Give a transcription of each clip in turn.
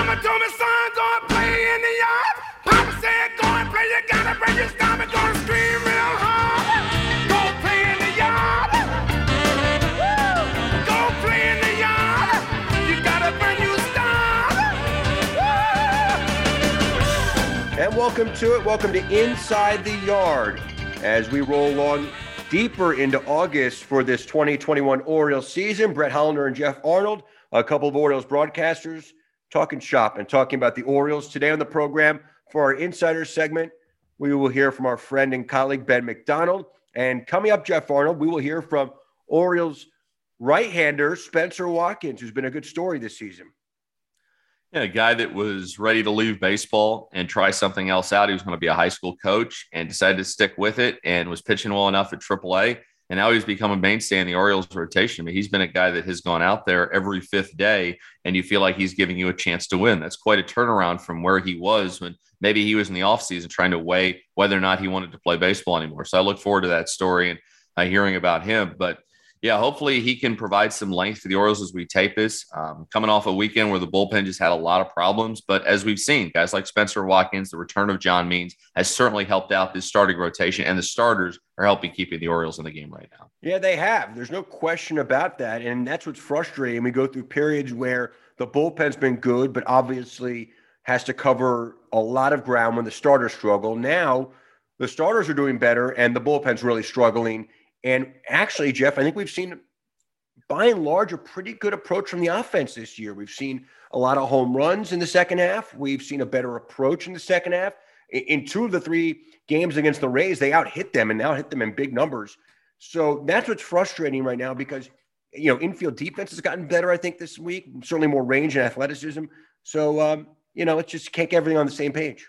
Mama told me, son, go and play in the yard. Papa said, go and play. You gotta break your stomach, go and scream real hard. Play in the yard. And welcome to it. Welcome to Inside the Yard as we roll along deeper into August for this 2021 Orioles season. Brett Hollander and Geoff Arnold, a couple of Orioles broadcasters, talking shop and talking about the Orioles. Today on the program for our insider segment, we will hear from our friend and colleague Ben McDonald. And coming up, Geoff Arnold, we will hear from Orioles right-hander Spenser Watkins, who's been a good story this season. Yeah, a guy that was ready to leave baseball and try something else out. He was going to be a high school coach and decided to stick with it and was pitching well enough at AAA. And now he's become a mainstay in the Orioles rotation. I mean, he's been a guy that has gone out there every fifth day, and you feel like he's giving you a chance to win. That's quite a turnaround from where he was when maybe he was in the offseason trying to weigh whether or not he wanted to play baseball anymore. So I look forward to that story and uh, hearing about him. But yeah, hopefully he can provide some length for the Orioles as we tape this. Um, coming off a weekend where the bullpen just had a lot of problems, but as we've seen, guys like Spenser Watkins, the return of John Means has certainly helped out this starting rotation, and the starters are helping keeping the Orioles in the game right now. Yeah, they have. There's no question about that, and that's what's frustrating. We go through periods where the bullpen's been good, but obviously has to cover a lot of ground when the starters struggle. Now the starters are doing better, and the bullpen's really struggling and actually, Geoff, I think we've seen by and large a pretty good approach from the offense this year. We've seen a lot of home runs in the second half. We've seen a better approach in the second half. In two of the three games against the Rays, they out hit them and now hit them in big numbers. So that's what's frustrating right now because you know infield defense has gotten better. I think this week, certainly more range and athleticism. So um, you know, it's just can't get everything on the same page.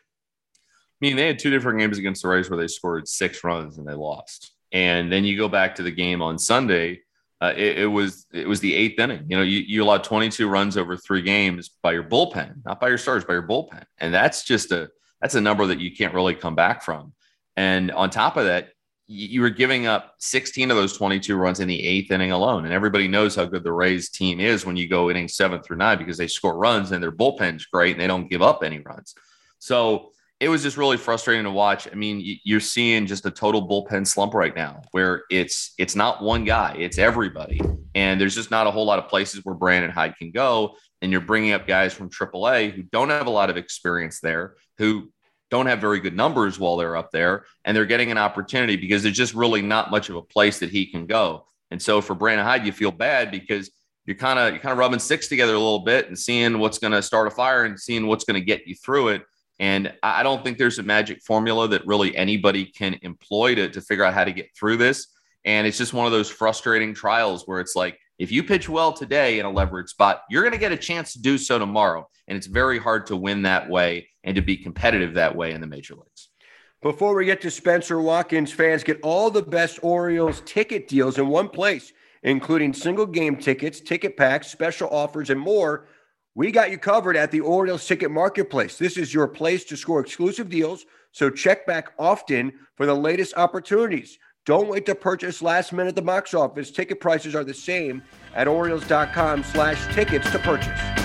I mean, they had two different games against the Rays where they scored six runs and they lost. And then you go back to the game on Sunday. Uh, it, it, was it was the eighth inning. You know, you, you allowed 22 runs over three games by your bullpen, not by your starters, by your bullpen, and that's just a that's a number that you can't really come back from. And on top of that, you, were giving up 16 of those 22 runs in the eighth inning alone. And everybody knows how good the Rays team is when you go inning seven through nine because they score runs and their bullpen's great and they don't give up any runs. So it was just really frustrating to watch. I mean, you're seeing just a total bullpen slump right now, where it's it's not one guy, it's everybody, and there's just not a whole lot of places where Brandon Hyde can go. And you're bringing up guys from AAA who don't have a lot of experience there, who don't have very good numbers while they're up there, and they're getting an opportunity because there's just really not much of a place that he can go. And so for Brandon Hyde, you feel bad because you're kind of you're kind of rubbing sticks together a little bit and seeing what's going to start a fire and seeing what's going to get you through it and I don't think there's a magic formula that really anybody can employ to, to figure out how to get through this. And it's just one of those frustrating trials where it's like, if you pitch well today in a leverage spot, you're going to get a chance to do so tomorrow. And it's very hard to win that way and to be competitive that way in the major leagues. Before we get to Spenser Watkins, fans get all the best Orioles ticket deals in one place, including single game tickets, ticket packs, special offers, and more. We got you covered at the Orioles Ticket Marketplace. This is your place to score exclusive deals, so check back often for the latest opportunities. Don't wait to purchase last minute at the box office. Ticket prices are the same at Orioles.com slash tickets to purchase.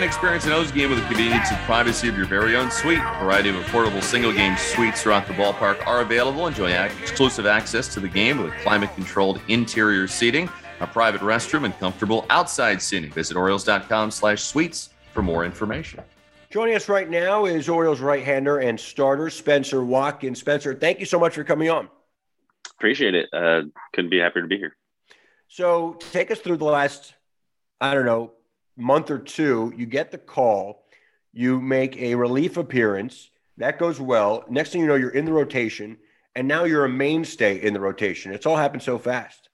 Verlaine experience an O's game with the convenience and privacy of your very own suite. A variety of affordable single game suites throughout the ballpark are available. Enjoy exclusive access to the game with climate controlled interior seating, a private restroom, and comfortable outside seating. Visit Orioles.com slash suites for more information. Joining us right now is Orioles right hander and starter Spenser Watkins. Spenser, thank you so much for coming on. Appreciate it. Uh, couldn't be happier to be here. So, take us through the last, I don't know, month or two. You get the call, you make a relief appearance. That goes well. Next thing you know, you're in the rotation, and now you're a mainstay in the rotation. It's all happened so fast.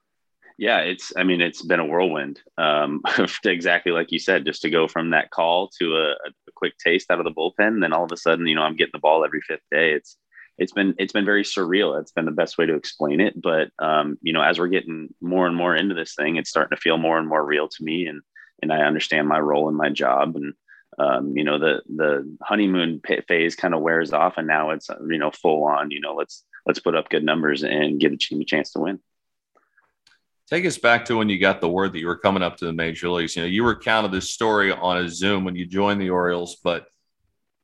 Yeah, it's. I mean, it's been a whirlwind. Um, exactly like you said, just to go from that call to a, a quick taste out of the bullpen, then all of a sudden, you know, I'm getting the ball every fifth day. It's it's been it's been very surreal. It's been the best way to explain it. But um, you know, as we're getting more and more into this thing, it's starting to feel more and more real to me, and and I understand my role in my job. And um, you know, the the honeymoon phase kind of wears off, and now it's you know full on. You know, let's let's put up good numbers and give the team a chance to win. Take us back to when you got the word that you were coming up to the major leagues. You know, you recounted this story on a Zoom when you joined the Orioles, but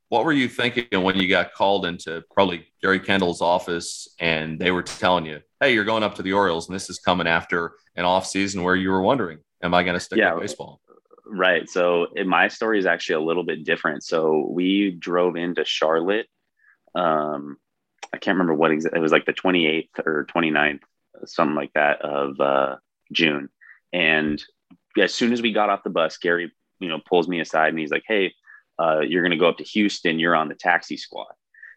what were you thinking when you got called into probably Gary Kendall's office and they were telling you, "Hey, you're going up to the Orioles, and this is coming after an off season where you were wondering, am I going to stick yeah, with baseball?" Right. So my story is actually a little bit different. So we drove into Charlotte. Um, I can't remember what exactly. It was like the 28th or 29th something like that of uh, June. And as soon as we got off the bus, Gary, you know, pulls me aside and he's like, "Hey, uh, you're going to go up to Houston. You're on the taxi squad."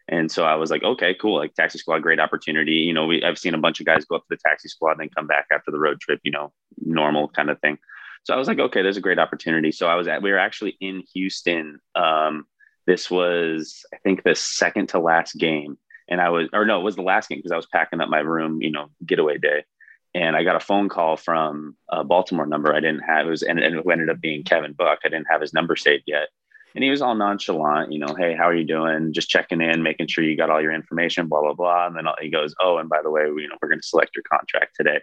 And so I was like, "Okay, cool. Like taxi squad, great opportunity. You know, we I've seen a bunch of guys go up to the taxi squad and then come back after the road trip. You know, normal kind of thing." So I was like, "Okay, there's a great opportunity." So I was at we were actually in Houston. Um, this was I think the second to last game and I was, or no, it was the last game because I was packing up my room, you know, getaway day. And I got a phone call from a Baltimore number I didn't have. It was, and, and it ended up being Kevin Buck. I didn't have his number saved yet. And he was all nonchalant, you know, hey, how are you doing? Just checking in, making sure you got all your information, blah, blah, blah. And then he goes, oh, and by the way, we, you know, we're going to select your contract today.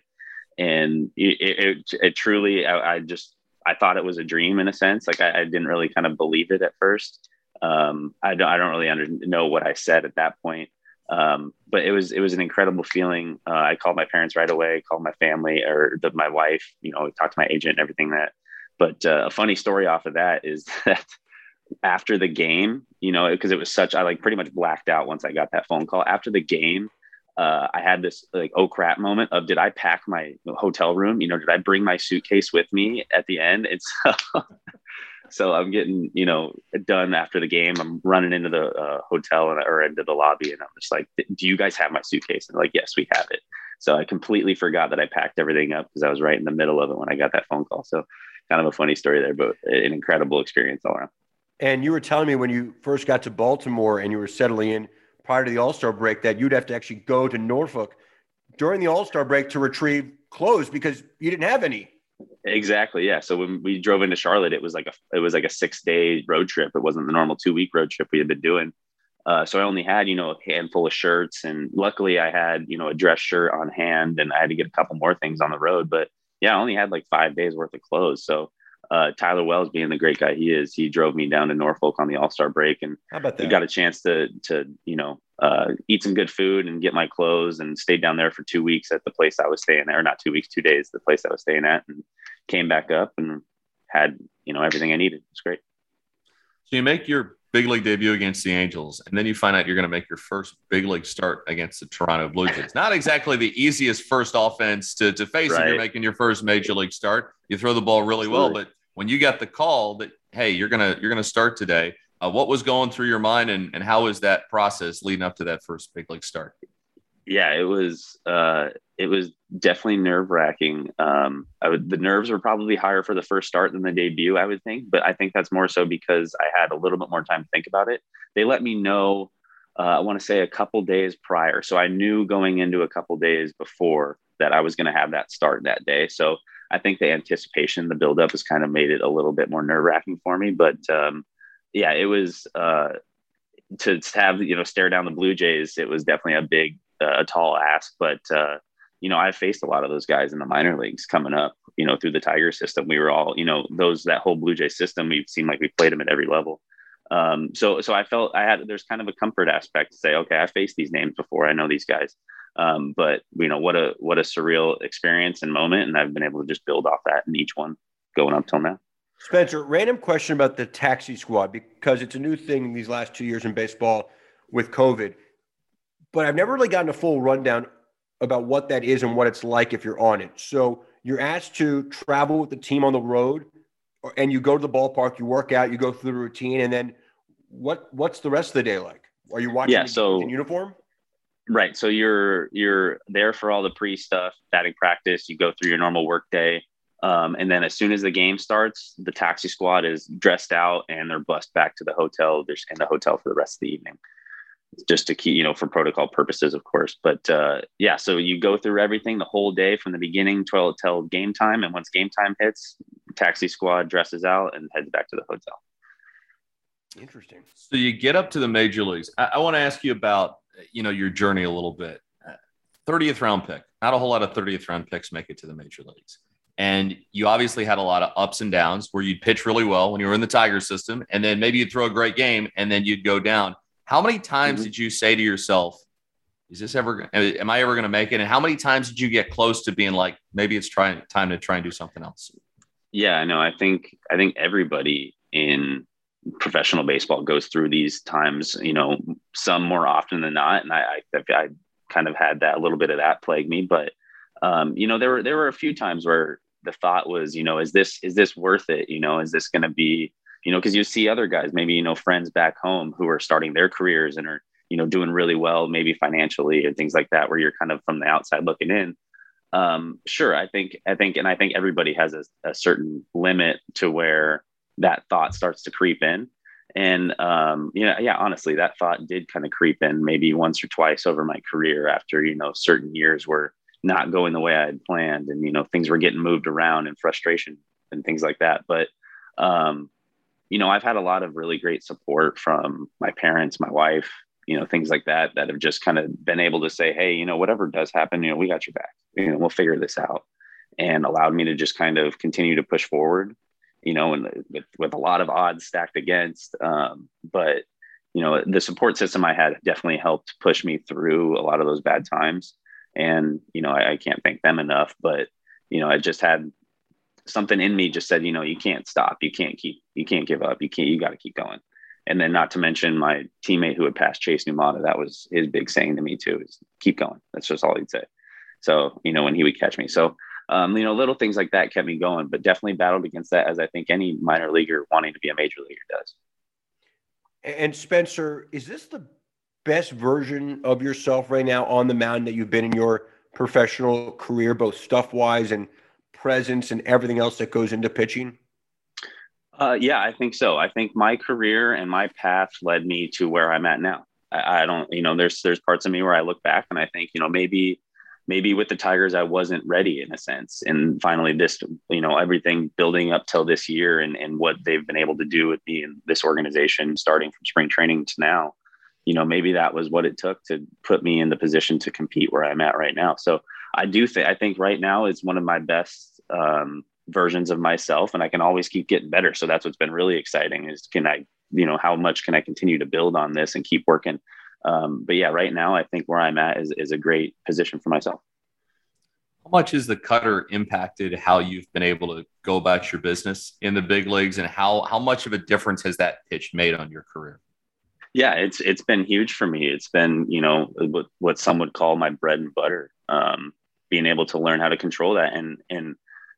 And it, it, it truly, I, I, just, I thought it was a dream in a sense. Like I, I didn't really kind of believe it at first. Um, I don't, I don't really under, know what I said at that point. Um, but it was it was an incredible feeling. Uh, I called my parents right away, called my family or the, my wife. You know, talked to my agent and everything that. But uh, a funny story off of that is that after the game, you know, because it was such I like pretty much blacked out once I got that phone call. After the game, uh, I had this like oh crap moment of did I pack my hotel room? You know, did I bring my suitcase with me at the end? It's so so I'm getting, you know, done after the game. I'm running into the uh, hotel and, or into the lobby, and I'm just like, "Do you guys have my suitcase?" And like, "Yes, we have it." So I completely forgot that I packed everything up because I was right in the middle of it when I got that phone call. So kind of a funny story there, but an incredible experience all around. And you were telling me when you first got to Baltimore and you were settling in prior to the All Star break that you'd have to actually go to Norfolk during the All Star break to retrieve clothes because you didn't have any. Exactly. Yeah. So when we drove into Charlotte, it was like a it was like a six day road trip. It wasn't the normal two week road trip we had been doing. Uh, so I only had you know a handful of shirts, and luckily I had you know a dress shirt on hand, and I had to get a couple more things on the road. But yeah, I only had like five days worth of clothes. So uh, Tyler Wells, being the great guy he is, he drove me down to Norfolk on the All Star break, and we got a chance to to you know uh, eat some good food and get my clothes, and stayed down there for two weeks at the place I was staying at, or not two weeks, two days, the place I was staying at, and came back up and had you know everything I needed. It's great. So you make your big league debut against the Angels, and then you find out you're going to make your first big league start against the Toronto Blue Jays. Not exactly the easiest first offense to, to face right. if you're making your first major league start. You throw the ball really Absolutely. well, but when you got the call that hey, you're gonna you're gonna start today, uh, what was going through your mind, and and how was that process leading up to that first big league start? Yeah, it was uh, it was definitely nerve wracking. Um, would, the nerves were probably higher for the first start than the debut, I would think. But I think that's more so because I had a little bit more time to think about it. They let me know, uh, I want to say a couple days prior. So I knew going into a couple days before that I was going to have that start that day. So I think the anticipation, the buildup has kind of made it a little bit more nerve wracking for me. But um, yeah, it was uh, to have, you know, stare down the Blue Jays. It was definitely a big, uh, a tall ask, but uh, you know, I faced a lot of those guys in the minor leagues coming up, you know, through the Tiger system. We were all, you know, those that whole Blue Jay system. We've seen like we played them at every level. Um, so, so I felt I had there's kind of a comfort aspect to say, okay, I faced these names before. I know these guys. Um, but you know, what a what a surreal experience and moment, and I've been able to just build off that in each one going up till now. Spenser, random question about the taxi squad because it's a new thing these last two years in baseball with COVID. But I've never really gotten a full rundown about what that is and what it's like if you're on it. So you're asked to travel with the team on the road, and you go to the ballpark, you work out, you go through the routine, and then what? What's the rest of the day like? Are you watching? Yeah, so in uniform. Right. So you're you're there for all the pre stuff, batting practice. You go through your normal work day, um, and then as soon as the game starts, the taxi squad is dressed out and they're bussed back to the hotel. They're in the hotel for the rest of the evening just to keep, you know, for protocol purposes, of course. But uh, yeah, so you go through everything the whole day from the beginning till, till game time. And once game time hits, taxi squad dresses out and heads back to the hotel. Interesting. So you get up to the major leagues. I, I want to ask you about, you know, your journey a little bit. 30th round pick. Not a whole lot of 30th round picks make it to the major leagues. And you obviously had a lot of ups and downs where you'd pitch really well when you were in the Tiger system, and then maybe you'd throw a great game, and then you'd go down. How many times mm-hmm. did you say to yourself, is this ever, am I ever going to make it? And how many times did you get close to being like, maybe it's trying time to try and do something else? Yeah, I know. I think, I think everybody in professional baseball goes through these times, you know, some more often than not. And I, I, I kind of had that a little bit of that plague me, but um, you know, there were, there were a few times where the thought was, you know, is this, is this worth it? You know, is this going to be, you know, because you see other guys, maybe, you know, friends back home who are starting their careers and are, you know, doing really well, maybe financially and things like that, where you're kind of from the outside looking in. Um, sure, I think, I think, and I think everybody has a, a certain limit to where that thought starts to creep in. And, um, you know, yeah, honestly, that thought did kind of creep in maybe once or twice over my career after, you know, certain years were not going the way I had planned and, you know, things were getting moved around and frustration and things like that. But, um, you know, I've had a lot of really great support from my parents, my wife, you know, things like that, that have just kind of been able to say, Hey, you know, whatever does happen, you know, we got your back, you know, we'll figure this out and allowed me to just kind of continue to push forward, you know, and with, with a lot of odds stacked against. Um, but, you know, the support system I had definitely helped push me through a lot of those bad times. And, you know, I, I can't thank them enough, but, you know, I just had something in me just said, you know, you can't stop. You can't keep, you can't give up. You can't, you got to keep going. And then not to mention my teammate who had passed Chase Numata, that was his big saying to me too, is keep going. That's just all he'd say. So, you know, when he would catch me. So, um, you know, little things like that kept me going, but definitely battled against that as I think any minor leaguer wanting to be a major leaguer does. And Spenser, is this the best version of yourself right now on the mound that you've been in your professional career, both stuff wise and presence and everything else that goes into pitching? Uh, yeah, I think so. I think my career and my path led me to where I'm at now. I, I, don't, you know, there's there's parts of me where I look back and I think, you know, maybe maybe with the Tigers I wasn't ready in a sense, and finally this, you know, everything building up till this year and and what they've been able to do with me and this organization, starting from spring training to now, you know, maybe that was what it took to put me in the position to compete where I'm at right now. So I do think I think right now is one of my best um, versions of myself and I can always keep getting better. So that's what's been really exciting is can I, you know, how much can I continue to build on this and keep working? Um, but yeah, right now I think where I'm at is, is a great position for myself. How much has the cutter impacted how you've been able to go about your business in the big leagues and how, how much of a difference has that pitch made on your career? Yeah, it's, it's been huge for me. It's been, you know, what, what some would call my bread and butter. Um, being able to learn how to control that and, and,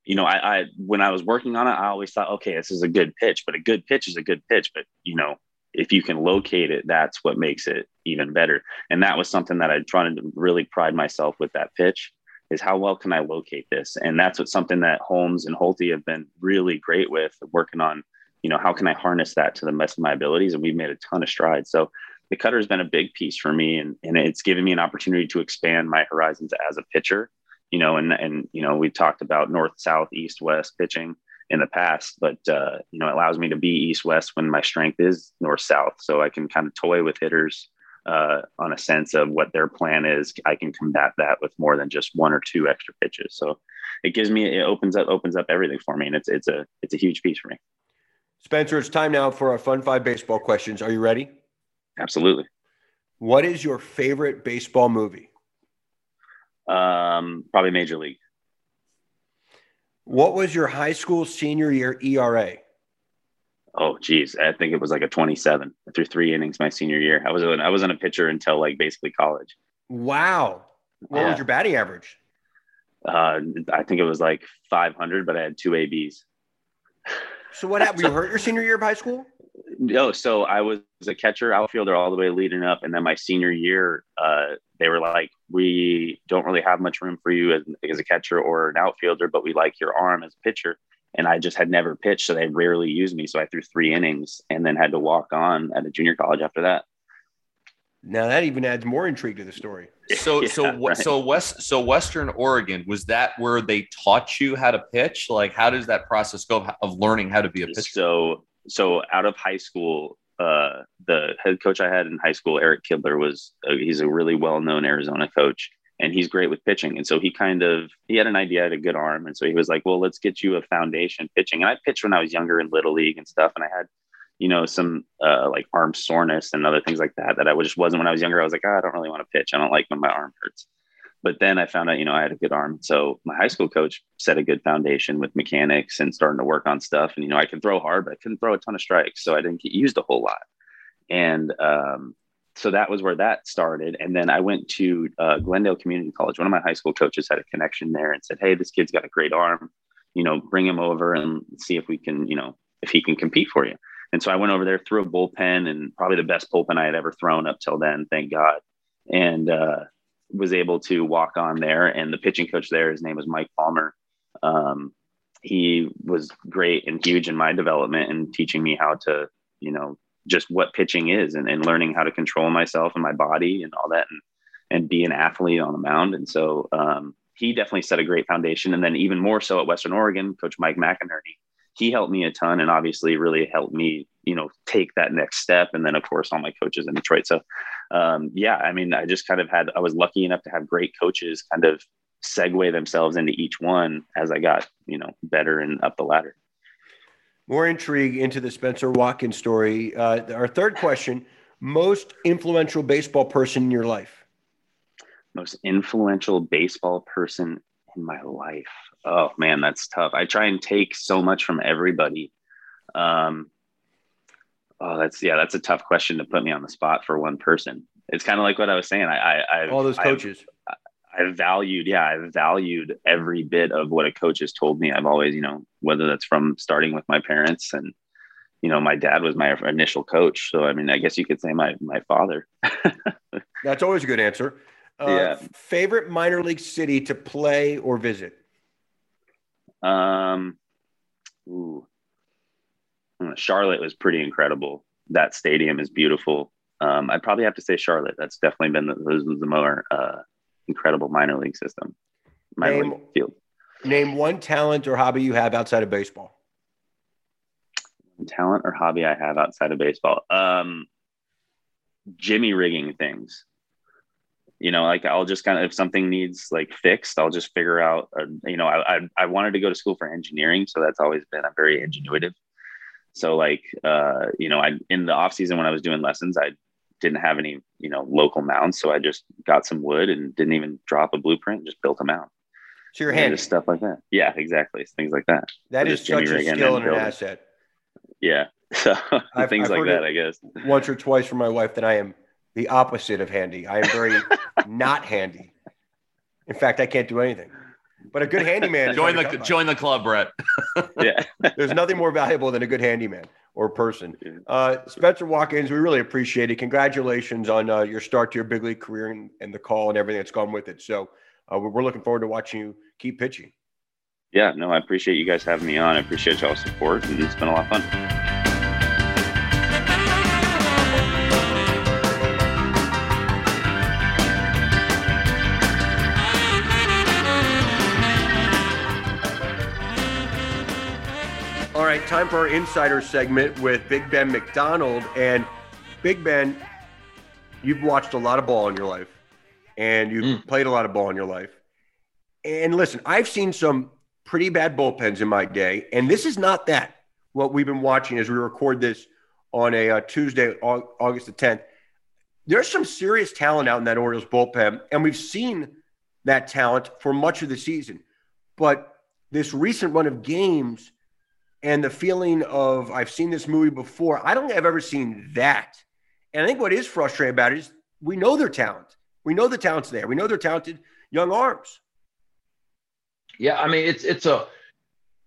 you know, I, I when I was working on it, I always thought, okay, this is a good pitch, but a good pitch is a good pitch. But you know, if you can locate it, that's what makes it even better. And that was something that I tried to really pride myself with that pitch is how well can I locate this? And that's what something that Holmes and Holty have been really great with working on, you know, how can I harness that to the best of my abilities? And we've made a ton of strides. So the cutter has been a big piece for me and, and it's given me an opportunity to expand my horizons as a pitcher you know, and and you know, we talked about north, south, east, west pitching in the past, but uh, you know, it allows me to be east west when my strength is north south, so I can kind of toy with hitters uh, on a sense of what their plan is, I can combat that with more than just one or two extra pitches. So it gives me it opens up opens up everything for me, and it's it's a it's a huge piece for me. Spenser, it's time now for our fun five baseball questions. Are you ready? Absolutely. What is your favorite baseball movie? Um, probably Major League. What was your high school senior year ERA? Oh, geez, I think it was like a 27 through three innings my senior year. I was I wasn't a pitcher until like basically college. Wow. What Yeah. was your batting average? Uh, I think it was like 500, but I had two ABs. So what happened? You hurt your senior year of high school? No, so I was a catcher, outfielder all the way leading up, and then my senior year, uh, they were like, "We don't really have much room for you as, as a catcher or an outfielder, but we like your arm as a pitcher." And I just had never pitched, so they rarely used me. So I threw three innings, and then had to walk on at a junior college after that. Now that even adds more intrigue to the story. So Yeah, so right. so West so Western Oregon was that where they taught you how to pitch? Like how does that process go of, of learning how to be a pitcher? So, so out of high school, uh, the head coach I had in high school, Eric Kidler, was uh, he's a really well-known Arizona coach, and he's great with pitching. And so he kind of he had an idea, I had a good arm, and so he was like, "Well, let's get you a foundation pitching." And I pitched when I was younger in little league and stuff, and I had, you know, some uh, like arm soreness and other things like that that I just wasn't when I was younger. I was like, oh, I don't really want to pitch. I don't like when my arm hurts. But then I found out, you know, I had a good arm. So my high school coach set a good foundation with mechanics and starting to work on stuff. And, you know, I can throw hard, but I couldn't throw a ton of strikes. So I didn't get used a whole lot. And um, so that was where that started. And then I went to uh, Glendale Community College. One of my high school coaches had a connection there and said, Hey, this kid's got a great arm. You know, bring him over and see if we can, you know, if he can compete for you. And so I went over there, threw a bullpen and probably the best bullpen I had ever thrown up till then, thank God. And uh, was able to walk on there. And the pitching coach there, his name was Mike Palmer. Um, he was great and huge in my development and teaching me how to, you know, just what pitching is and, and learning how to control myself and my body and all that and, and be an athlete on the mound. And so um, he definitely set a great foundation. And then even more so at Western Oregon, Coach Mike McInerney, he helped me a ton and obviously really helped me, you know, take that next step. And then of course all my coaches in Detroit. So um, yeah, I mean, I just kind of had, I was lucky enough to have great coaches kind of segue themselves into each one as I got, you know, better and up the ladder. More intrigue into the Spenser Watkins story. Uh, our third question: Most influential baseball person in your life? Most influential baseball person in my life. Oh man, that's tough. I try and take so much from everybody. Um, oh, that's yeah, that's a tough question to put me on the spot for one person. It's kind of like what I was saying. I, I, I've, All those I've- coaches. I've valued, yeah, I've valued every bit of what a coach has told me. I've always, you know, whether that's from starting with my parents and, you know, my dad was my initial coach. So, I mean, I guess you could say my, my father. That's always a good answer. Uh, Yeah. Favorite minor league city to play or visit? Um, ooh, Uh, Charlotte was pretty incredible. That stadium is beautiful. Um, I'd probably have to say Charlotte. That's definitely been the, the more, uh, incredible minor league system, minor Name- league field. Name one talent or hobby you have outside of baseball. talent or hobby I have outside of baseball. Um, Jimmy rigging things. You know, like I'll just kind of if something needs like fixed, I'll just figure out. Uh, you know, I, I I wanted to go to school for engineering, so that's always been I'm very ingenuitive. So like, uh, you know, I in the off season when I was doing lessons, I didn't have any you know local mounts, so I just got some wood and didn't even drop a blueprint, just built a mount. So you're Yeah, stuff like that. Yeah, exactly. Things like that. That Or is Jimmy such a skill and an asset. Yeah. So things I've like that, I guess. Once or twice from my wife that I am the opposite of handy. I am very not handy. In fact, I can't do anything. But a good handyman. is Join the join the club, Brett. Yeah. There's nothing more valuable than a good handyman or person. Uh, Spenser Watkins, we really appreciate it. Congratulations on uh, your start to your big league career and, and the call and everything that's gone with it. So uh, we're we're looking forward to watching you keep pitching. yeah, no, I appreciate you guys having me on. I appreciate y'all's support, and it's been a lot of fun. Time for our insider segment with Big Ben McDonald. And Big Ben, you've watched a lot of ball in your life, and you've Mm. played a lot of ball in your life. And listen, I've seen some pretty bad bullpens in my day, and this is not that. What we've been watching as we record this on a uh, Tuesday, August the 10th. There's some serious talent out in that Orioles bullpen, and we've seen that talent for much of the season. But this recent run of games and the feeling of I've seen this movie before, I don't think I've ever seen that. And I think what is frustrating about it is we know their talent. We know the talent's there. We know they're talented young arms. Yeah, I mean it's it's a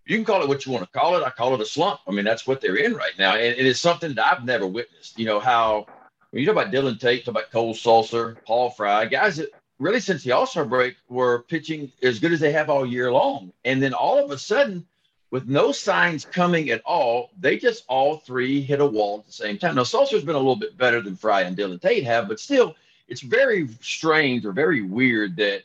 you can call it what you want to call it. I call it a slump. I mean that's what they're in right now, and it is something that I've never witnessed. You know how when you talk about Dylan Tate, talk about Cole Salser, Paul Fry, guys that really since the All Star break were pitching as good as they have all year long, and then all of a sudden, with no signs coming at all, they just all three hit a wall at the same time. Now Salser's been a little bit better than Fry and Dylan Tate have, but still, it's very strange or very weird that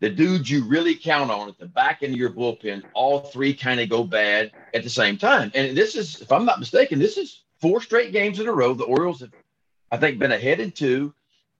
the dudes you really count on at the back end of your bullpen, all three kind of go bad at the same time. And this is, if I'm not mistaken, this is four straight games in a row. The Orioles have, I think, been ahead in two,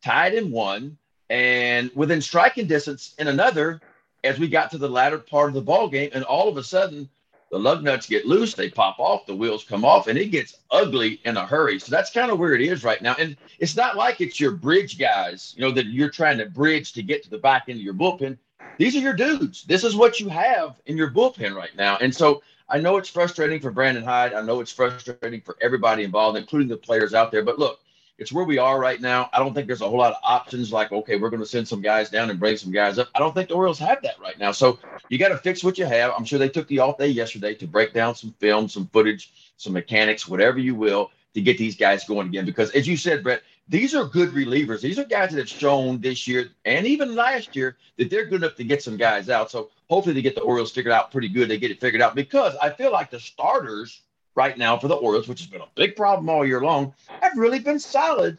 tied in one, and within striking distance in another as we got to the latter part of the ball game. And all of a sudden, the lug nuts get loose, they pop off, the wheels come off, and it gets ugly in a hurry. So that's kind of where it is right now. And it's not like it's your bridge guys, you know, that you're trying to bridge to get to the back end of your bullpen. These are your dudes. This is what you have in your bullpen right now. And so I know it's frustrating for Brandon Hyde. I know it's frustrating for everybody involved, including the players out there. But look, it's where we are right now. I don't think there's a whole lot of options like, okay, we're going to send some guys down and bring some guys up. I don't think the Orioles have that right now. So you got to fix what you have. I'm sure they took the off day yesterday to break down some film, some footage, some mechanics, whatever you will, to get these guys going again. Because as you said, Brett, these are good relievers. These are guys that have shown this year and even last year that they're good enough to get some guys out. So hopefully they get the Orioles figured out pretty good. They get it figured out because I feel like the starters right now for the Orioles, which has been a big problem all year long, have really been solid,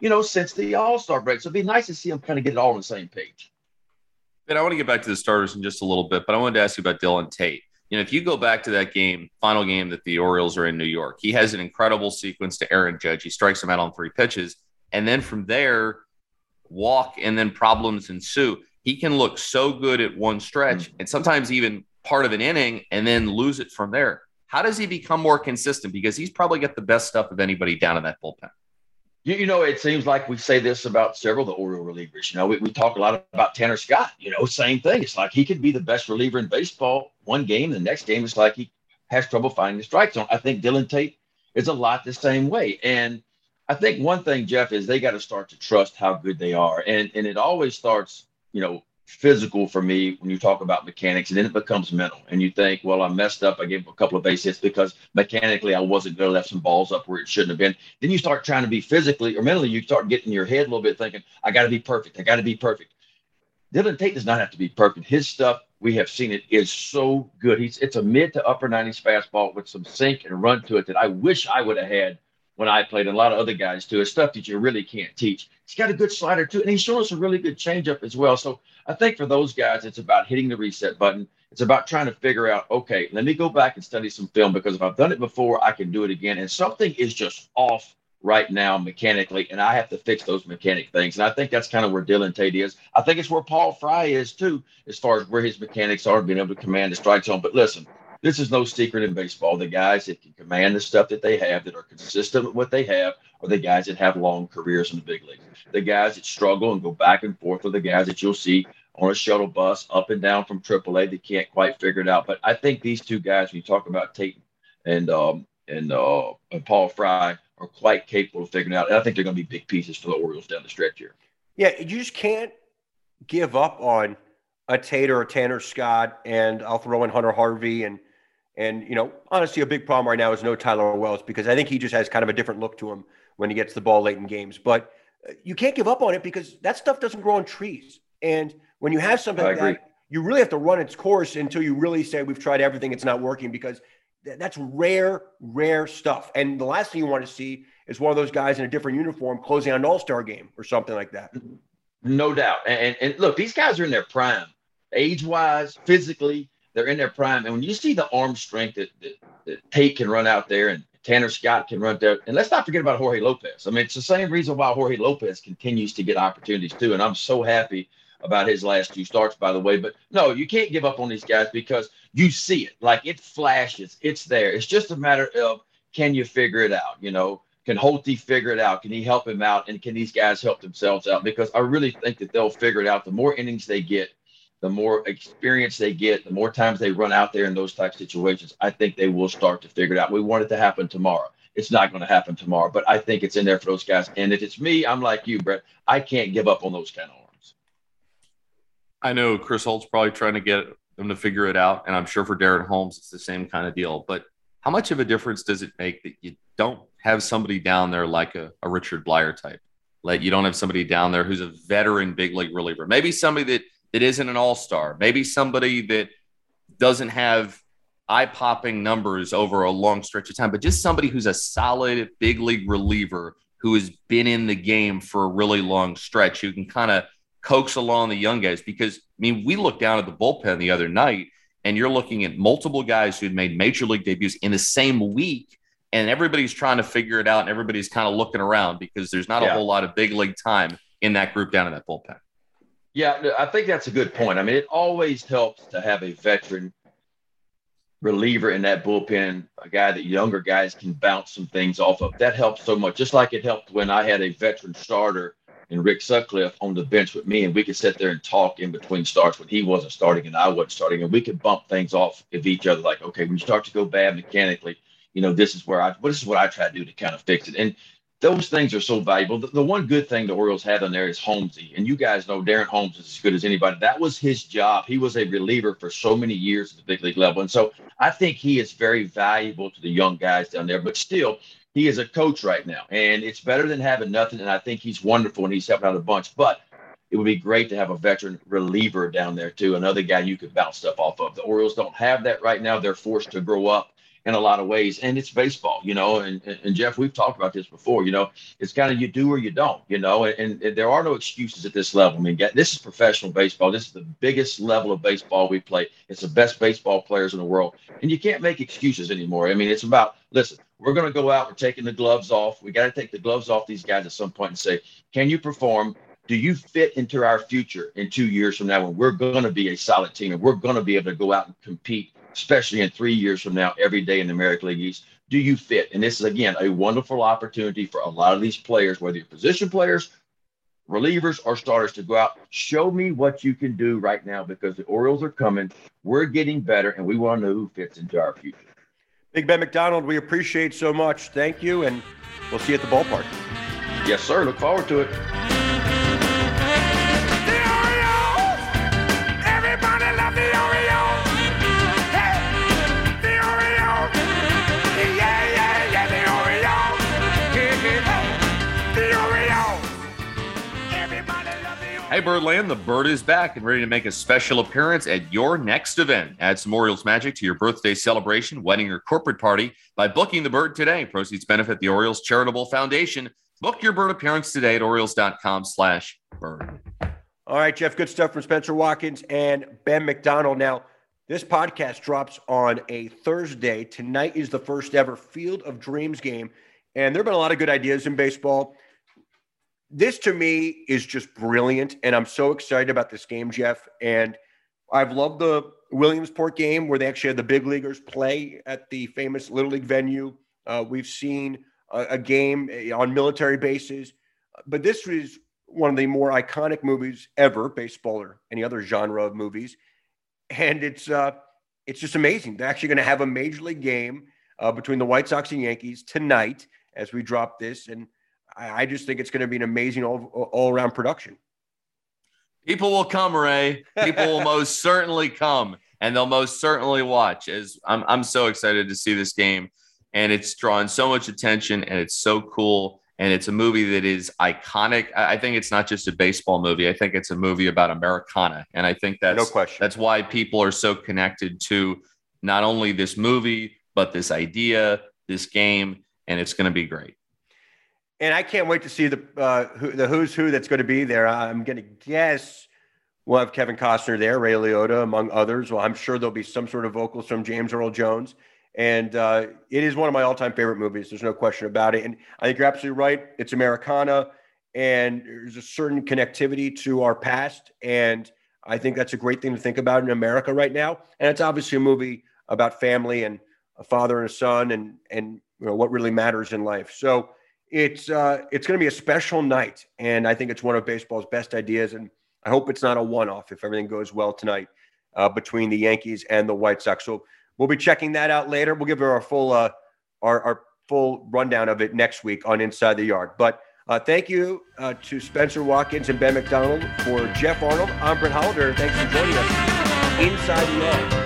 you know, since the All Star break. So it'd be nice to see them kind of get it all on the same page. But I want to get back to the starters in just a little bit, but I wanted to ask you about Dylan Tate. You know, if you go back to that game, final game that the Orioles are in New York, he has an incredible sequence to Aaron Judge. He strikes him out on three pitches. And then from there, walk and then problems ensue. He can look so good at one stretch mm. and sometimes even part of an inning and then lose it from there. How does he become more consistent? Because he's probably got the best stuff of anybody down in that bullpen. You, you know, it seems like we say this about several of the Oriole relievers. You know, we, we talk a lot about Tanner Scott. You know, same thing. It's like he could be the best reliever in baseball one game. The next game, it's like he has trouble finding the strike zone. I think Dylan Tate is a lot the same way. And I think one thing, Geoff, is they got to start to trust how good they are. And, and it always starts, you know, physical for me when you talk about mechanics, and then it becomes mental. And you think, well, I messed up. I gave a couple of base hits because mechanically I wasn't good. I left some balls up where it shouldn't have been. Then you start trying to be physically or mentally, you start getting in your head a little bit thinking, I got to be perfect. I got to be perfect. Dylan Tate does not have to be perfect. His stuff, we have seen it, is so good. He's it's a mid to upper 90s fastball with some sink and run to it that I wish I would have had when I played, and a lot of other guys too. It's stuff that you really can't teach. He's got a good slider too, and he's shown us a really good changeup as well. So I think for those guys, it's about hitting the reset button. It's about trying to figure out, okay, let me go back and study some film because if I've done it before, I can do it again. And something is just off right now mechanically, and I have to fix those mechanic things. And I think that's kind of where Dylan Tate is. I think it's where Paul Fry is too, as far as where his mechanics are, being able to command the strike zone. But listen, this is no secret in baseball. The guys that can command the stuff that they have, that are consistent with what they have, are the guys that have long careers in the big leagues. The guys that struggle and go back and forth are the guys that you'll see on a shuttle bus up and down from AAA. They can't quite figure it out. But I think these two guys, when you talk about Tate and um, and, uh, and Paul Fry, are quite capable of figuring out. And I think they're going to be big pieces for the Orioles down the stretch here. Yeah, you just can't give up on a Tate or a Tanner Scott, and I'll throw in Hunter Harvey and and you know honestly a big problem right now is no Tyler Wells because I think he just has kind of a different look to him when he gets the ball late in games. But uh, you can't give up on it because that stuff doesn't grow on trees. And when you have something like that, you really have to run its course until you really say we've tried everything, it's not working because th- that's rare, rare stuff. And the last thing you want to see is one of those guys in a different uniform closing an All Star game or something like that. No doubt. And, and, and look, these guys are in their prime, age wise, physically, they're in their prime. And when you see the arm strength that, that, that Tate can run out there and Tanner Scott can run there. And let's not forget about Jorge Lopez. I mean, it's the same reason why Jorge Lopez continues to get opportunities too. And I'm so happy about his last two starts, by the way. But no, you can't give up on these guys because you see it. Like it flashes, it's there. It's just a matter of can you figure it out? You know, can Holty figure it out? Can he help him out? And can these guys help themselves out? Because I really think that they'll figure it out. The more innings they get, the more experience they get, the more times they run out there in those type situations, I think they will start to figure it out. We want it to happen tomorrow. It's not going to happen tomorrow, but I think it's in there for those guys. And if it's me, I'm like you, Brett. I can't give up on those kind of arms. I know Chris Holt's probably trying to get them to figure it out, and I'm sure for Darren Holmes it's the same kind of deal. But how much of a difference does it make that you don't have somebody down there like a, a Richard Bleier type? Like you don't have somebody down there who's a veteran big league reliever, maybe somebody that that isn't an all star, maybe somebody that doesn't have eye popping numbers over a long stretch of time, but just somebody who's a solid big league reliever who has been in the game for a really long stretch, who can kind of coax along the young guys. Because, I mean, we looked down at the bullpen the other night and you're looking at multiple guys who had made major league debuts in the same week. And everybody's trying to figure it out and everybody's kind of looking around because there's not yeah. a whole lot of big league time in that group down in that bullpen. Yeah, I think that's a good point. I mean, it always helps to have a veteran reliever in that bullpen, a guy that younger guys can bounce some things off of. That helps so much. Just like it helped when I had a veteran starter and Rick Sutcliffe on the bench with me, and we could sit there and talk in between starts when he wasn't starting and I wasn't starting, and we could bump things off of each other. Like, okay, when you start to go bad mechanically, you know, this is where I, this is what I try to do to kind of fix it. And those things are so valuable. The, the, one good thing the Orioles have in there is Holmesy. And you guys know Darren Holmes is as good as anybody. That was his job. He was a reliever for so many years at the big league level. And so I think he is very valuable to the young guys down there. But still, he is a coach right now. And it's better than having nothing. And I think he's wonderful and he's helping out a bunch. But it would be great to have a veteran reliever down there too, another guy you could bounce stuff off of. The Orioles don't have that right now. They're forced to grow up in a lot of ways. And it's baseball, you know. And, and Geoff, we've talked about this before. You know, it's kind of you do or you don't. You know, and, and, there are no excuses at this level. I mean, this is professional baseball. This is the biggest level of baseball we play. It's the best baseball players in the world, and you can't make excuses anymore. I mean, it's about listen. We're going to go out. We're taking the gloves off. We got to take the gloves off these guys at some point and say, can you perform? do you fit into our future in two years from now when we're going to be a solid team and we're going to be able to go out and compete especially in three years from now, every day in the American League East. Do you fit? And this is, again, a wonderful opportunity for a lot of these players, whether you're position players, relievers, or starters, to go out. Show me what you can do right now because the Orioles are coming. We're getting better, and we want to know who fits into our future. Big Ben McDonald, we appreciate so much. Thank you, and we'll see you at the ballpark. Yes, sir. Look forward to it. Hey, Birdland, the bird is back and ready to make a special appearance at your next event. Add some Orioles magic to your birthday celebration, wedding, or corporate party by booking the bird today. Proceeds benefit the Orioles Charitable Foundation. Book your bird appearance today at Orioles.com slash bird. All right, Geoff, good stuff from Spenser Watkins and Ben McDonald. Now, this podcast drops on a Thursday. Tonight is the first ever Field of Dreams game. And there have been a lot of good ideas in baseball this to me is just brilliant. And I'm so excited about this game, Geoff. And I've loved the Williamsport game where they actually had the big leaguers play at the famous Little League venue. Uh, we've seen a, a, game eh, on military bases, but this was one of the more iconic movies ever, baseball or any other genre of movies. And it's uh, it's just amazing. They're actually going to have a major league game uh, between the White Sox and Yankees tonight as we drop this. And I, I just think it's going to be an amazing all, all around production. People will come, Ray. People will most certainly come and they'll most certainly watch. As I'm, I'm so excited to see this game, and it's drawn so much attention, and it's so cool, and it's a movie that is iconic. I think it's not just a baseball movie. I think it's a movie about Americana, and I think that's no question. That's why people are so connected to not only this movie but this idea, this game, and it's going to be great and I can't wait to see the uh, who, the who's who that's going to be there. I'm going to guess we'll have Kevin Costner there, Ray Liotta, among others. Well, I'm sure there'll be some sort of vocals from James Earl Jones. And uh, it is one of my all-time favorite movies. There's no question about it. And I think you're absolutely right. It's Americana, and there's a certain connectivity to our past. And I think that's a great thing to think about in America right now. And it's obviously a movie about family and a father and a son, and and you know what really matters in life. So it's uh, it's going to be a special night, and I think it's one of baseball's best ideas. And I hope it's not a one-off if everything goes well tonight uh, between the Yankees and the White Sox. So we'll be checking that out later. We'll give our full uh, our, our full rundown of it next week on Inside the Yard. But uh, thank you uh, to Spenser Watkins and Ben McDonald for Geoff Arnold. I'm Brett Hollander. Thanks for joining us inside the Yard.